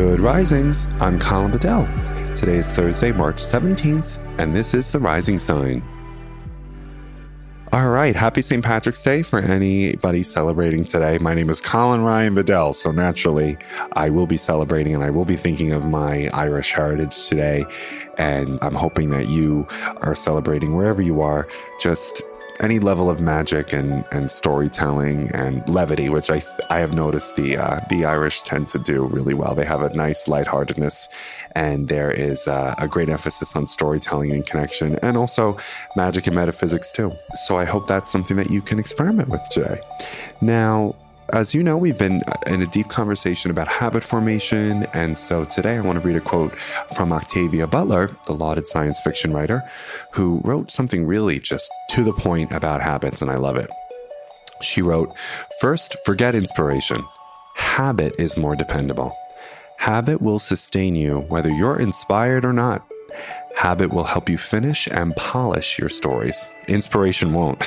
Good risings. I'm Colin Bedell. Today is Thursday, March 17th, and this is the rising sign. All right, happy St. Patrick's Day for anybody celebrating today. My name is Colin Ryan Bedell, so naturally, I will be celebrating and I will be thinking of my Irish heritage today. And I'm hoping that you are celebrating wherever you are. Just any level of magic and, and storytelling and levity, which I I have noticed the uh, the Irish tend to do really well. They have a nice lightheartedness, and there is uh, a great emphasis on storytelling and connection, and also magic and metaphysics too. So I hope that's something that you can experiment with today. Now, as you know, we've been in a deep conversation about habit formation. And so today I want to read a quote from Octavia Butler, the lauded science fiction writer, who wrote something really just to the point about habits, and I love it. She wrote, First, forget inspiration. Habit is more dependable. Habit will sustain you whether you're inspired or not. Habit will help you finish and polish your stories. Inspiration won't.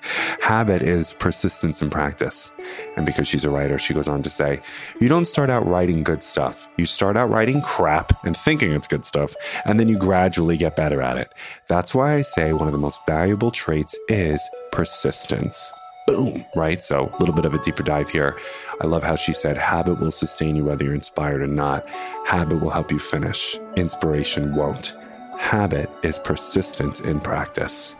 Habit is persistence and practice. And because she's a writer, she goes on to say, You don't start out writing good stuff. You start out writing crap and thinking it's good stuff, and then you gradually get better at it. That's why I say one of the most valuable traits is persistence. Boom, right? So, a little bit of a deeper dive here. I love how she said, Habit will sustain you whether you're inspired or not. Habit will help you finish. Inspiration won't. Habit is persistence in practice.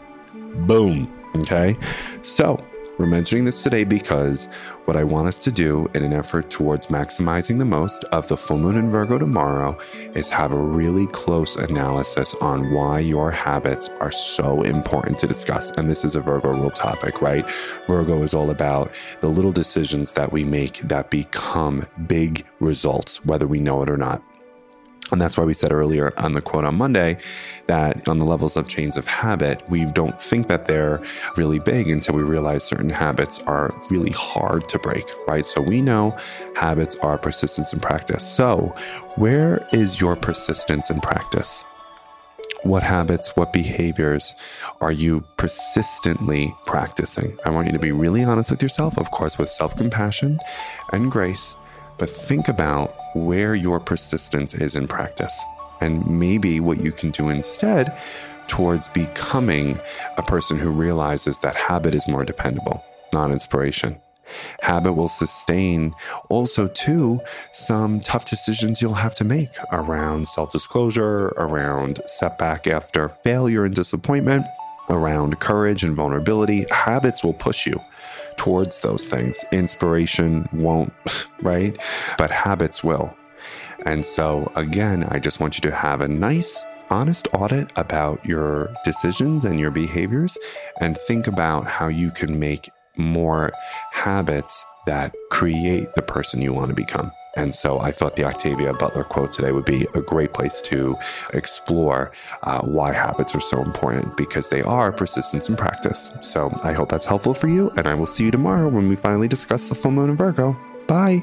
Boom. Okay. So we're mentioning this today because what I want us to do in an effort towards maximizing the most of the full moon in Virgo tomorrow is have a really close analysis on why your habits are so important to discuss. And this is a Virgo rule topic, right? Virgo is all about the little decisions that we make that become big results, whether we know it or not. And that's why we said earlier on the quote on Monday that on the levels of chains of habit, we don't think that they're really big until we realize certain habits are really hard to break, right? So we know habits are persistence and practice. So, where is your persistence and practice? What habits, what behaviors are you persistently practicing? I want you to be really honest with yourself, of course, with self compassion and grace, but think about where your persistence is in practice and maybe what you can do instead towards becoming a person who realizes that habit is more dependable, not inspiration. Habit will sustain also, too, some tough decisions you'll have to make around self disclosure, around setback after failure and disappointment, around courage and vulnerability. Habits will push you towards those things. Inspiration won't, right? But habits will. And so, again, I just want you to have a nice, honest audit about your decisions and your behaviors and think about how you can make more habits that create the person you want to become. And so I thought the Octavia Butler quote today would be a great place to explore uh, why habits are so important because they are persistence and practice. So I hope that's helpful for you. And I will see you tomorrow when we finally discuss the full moon in Virgo. Bye.